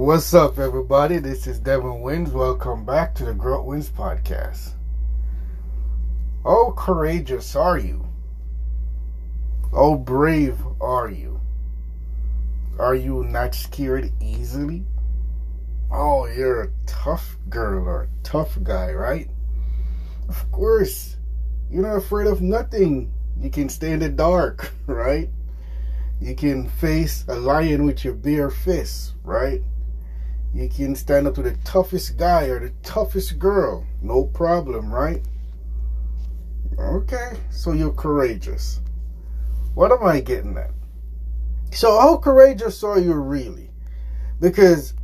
What's up, everybody? This is Devin Wins. Welcome back to the Grow Wins podcast. Oh, courageous are you? Oh, brave are you? Are you not scared easily? Oh, you're a tough girl or a tough guy, right? Of course. You're not afraid of nothing. You can stay in the dark, right? You can face a lion with your bare fists, right? You can stand up to the toughest guy or the toughest girl. No problem, right? Okay, so you're courageous. What am I getting at? So, how courageous are you really? Because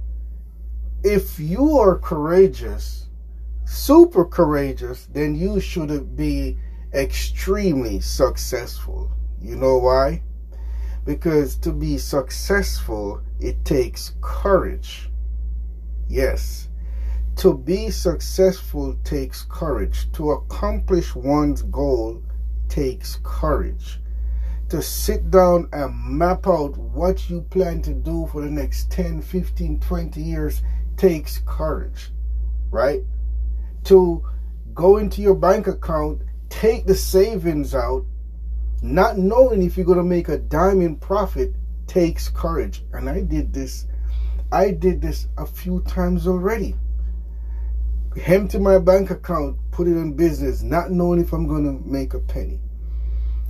if you are courageous, super courageous, then you should be extremely successful. You know why? Because to be successful, it takes courage. Yes. To be successful takes courage. To accomplish one's goal takes courage. To sit down and map out what you plan to do for the next 10, 15, 20 years takes courage, right? To go into your bank account, take the savings out, not knowing if you're going to make a dime in profit takes courage. And I did this I did this a few times already. Empty my bank account, put it in business, not knowing if I'm going to make a penny.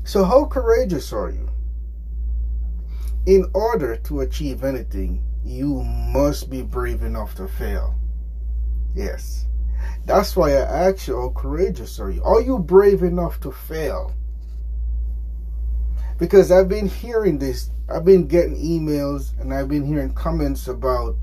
So, how courageous are you? In order to achieve anything, you must be brave enough to fail. Yes. That's why I ask you, how courageous are you? Are you brave enough to fail? Because I've been hearing this I've been getting emails and I've been hearing comments about,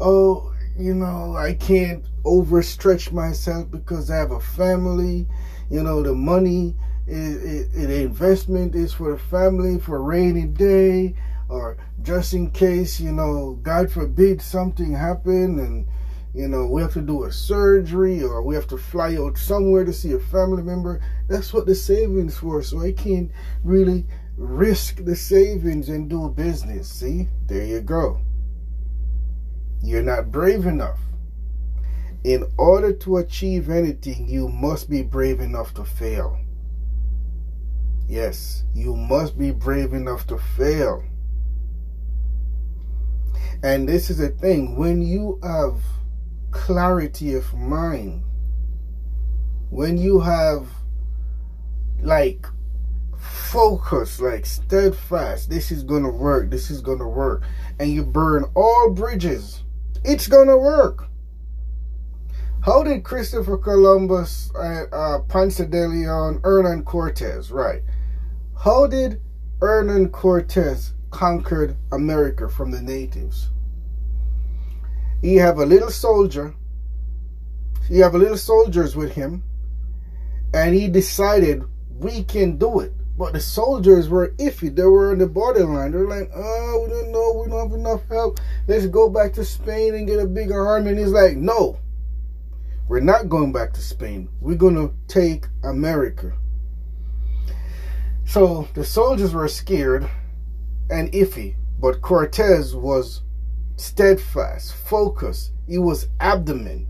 oh, you know, I can't overstretch myself because I have a family. You know, the money, the investment is for the family for a rainy day or just in case, you know, God forbid something happen and, you know, we have to do a surgery or we have to fly out somewhere to see a family member. That's what the savings for. So I can't really risk the savings and do business. See, there you go. You're not brave enough. In order to achieve anything, you must be brave enough to fail. Yes, you must be brave enough to fail. And this is the thing when you have clarity of mind, when you have like focus, like steadfast. This is gonna work. This is gonna work. And you burn all bridges. It's gonna work. How did Christopher Columbus, uh, uh, Ponce de Leon, Hernan Cortez, right? How did Hernan Cortez conquered America from the natives? He have a little soldier. He have a little soldiers with him, and he decided we can do it. But the soldiers were iffy. They were on the borderline. They're like, oh, we don't know. We don't have enough help. Let's go back to Spain and get a bigger army. And he's like, no, we're not going back to Spain. We're going to take America. So the soldiers were scared and iffy. But Cortez was steadfast, focused. He was abdomen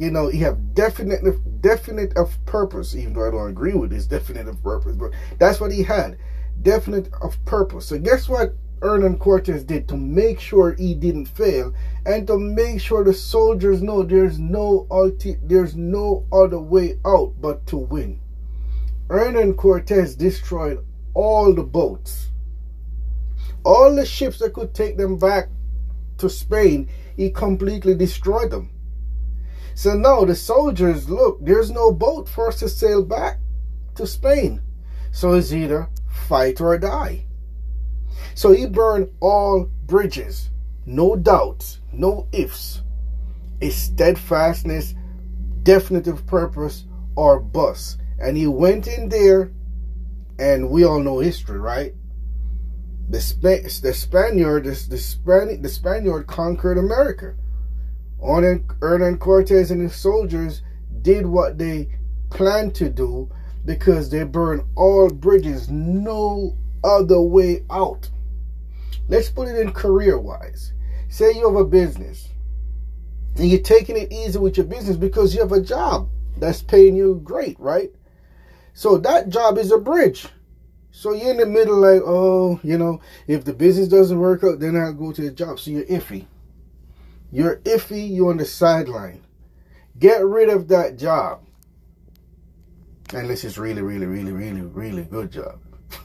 you know, he have definite, definite of purpose, even though I don't agree with his definite of purpose, but that's what he had, definite of purpose. So guess what Hernan Cortez did to make sure he didn't fail and to make sure the soldiers know there's no ulti- there's no other way out but to win. Hernan Cortez destroyed all the boats. All the ships that could take them back to Spain, he completely destroyed them. So now the soldiers look, there's no boat for us to sail back to Spain. So it's either fight or die. So he burned all bridges, no doubts, no ifs. A steadfastness, definitive purpose, or bust. And he went in there, and we all know history, right? The, the Spaniard, the, the, the Spaniard conquered America. Hernan Cortez and his soldiers did what they planned to do because they burned all bridges, no other way out. Let's put it in career wise. say you have a business and you're taking it easy with your business because you have a job that's paying you great, right? So that job is a bridge. So you're in the middle, like, oh, you know, if the business doesn't work out, then I'll go to the job. So you're iffy. You're iffy, you're on the sideline. Get rid of that job. Unless it's really, really, really, really, really good job.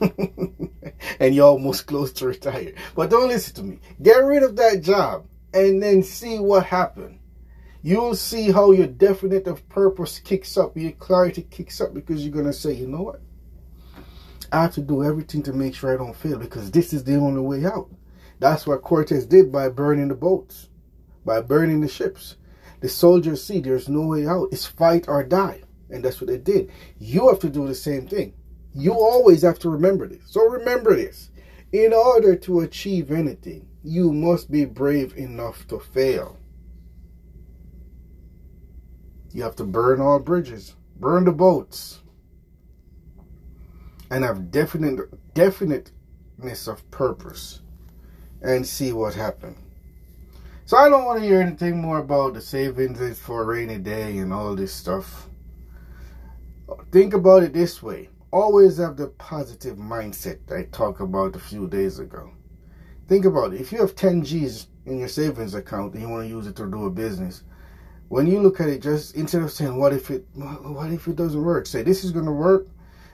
and you're almost close to retire. But don't listen to me. Get rid of that job and then see what happens. You'll see how your definitive purpose kicks up, your clarity kicks up because you're going to say, you know what? I have to do everything to make sure I don't fail because this is the only way out. That's what Cortez did by burning the boats, by burning the ships. The soldiers see there's no way out. It's fight or die. And that's what they did. You have to do the same thing. You always have to remember this. So remember this. In order to achieve anything, you must be brave enough to fail. You have to burn all bridges, burn the boats, and have definite definiteness of purpose and see what happens. So I don't want to hear anything more about the savings for a rainy day and all this stuff. Think about it this way. Always have the positive mindset I talked about a few days ago. Think about it. If you have 10 G's in your savings account and you want to use it to do a business, when you look at it, just instead of saying, what if it, what if it doesn't work? Say, this is going to work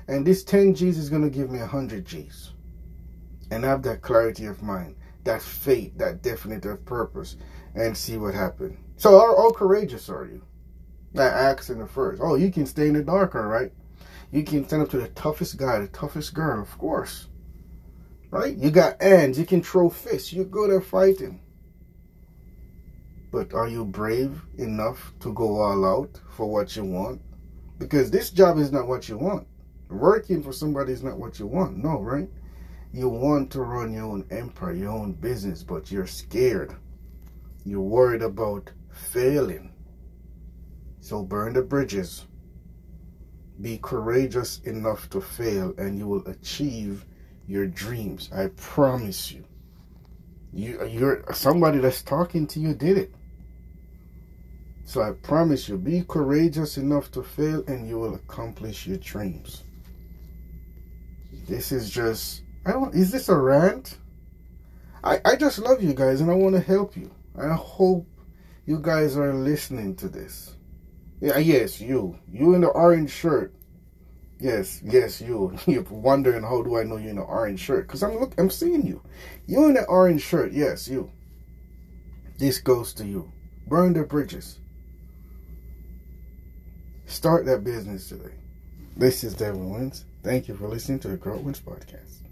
and this 10 G's is going to give me 100 G's. And have that clarity of mind, that faith, that definitive purpose, and see what happens. So, how, how courageous are you? I asked in the first. Oh, you can stay in the dark, all right? You can stand up to the toughest guy, the toughest girl, of course. Right? You got hands, you can throw fists, you're good at fighting. But are you brave enough to go all out for what you want? Because this job is not what you want. Working for somebody is not what you want. No, right? You want to run your own empire, your own business, but you're scared. You're worried about failing. So burn the bridges. Be courageous enough to fail and you will achieve your dreams. I promise you. You you're somebody that's talking to you did it. So I promise you, be courageous enough to fail and you will accomplish your dreams. This is just, I don't, is this a rant? I, I just love you guys and I want to help you. I hope you guys are listening to this. Yeah, yes, you. You in the orange shirt. Yes, yes, you. You're wondering how do I know you're in the orange shirt? Because I'm look I'm seeing you. You in the orange shirt, yes, you. This goes to you. Burn the bridges. Start that business today. This is Devin Wins. Thank you for listening to the Growth Wins Podcast.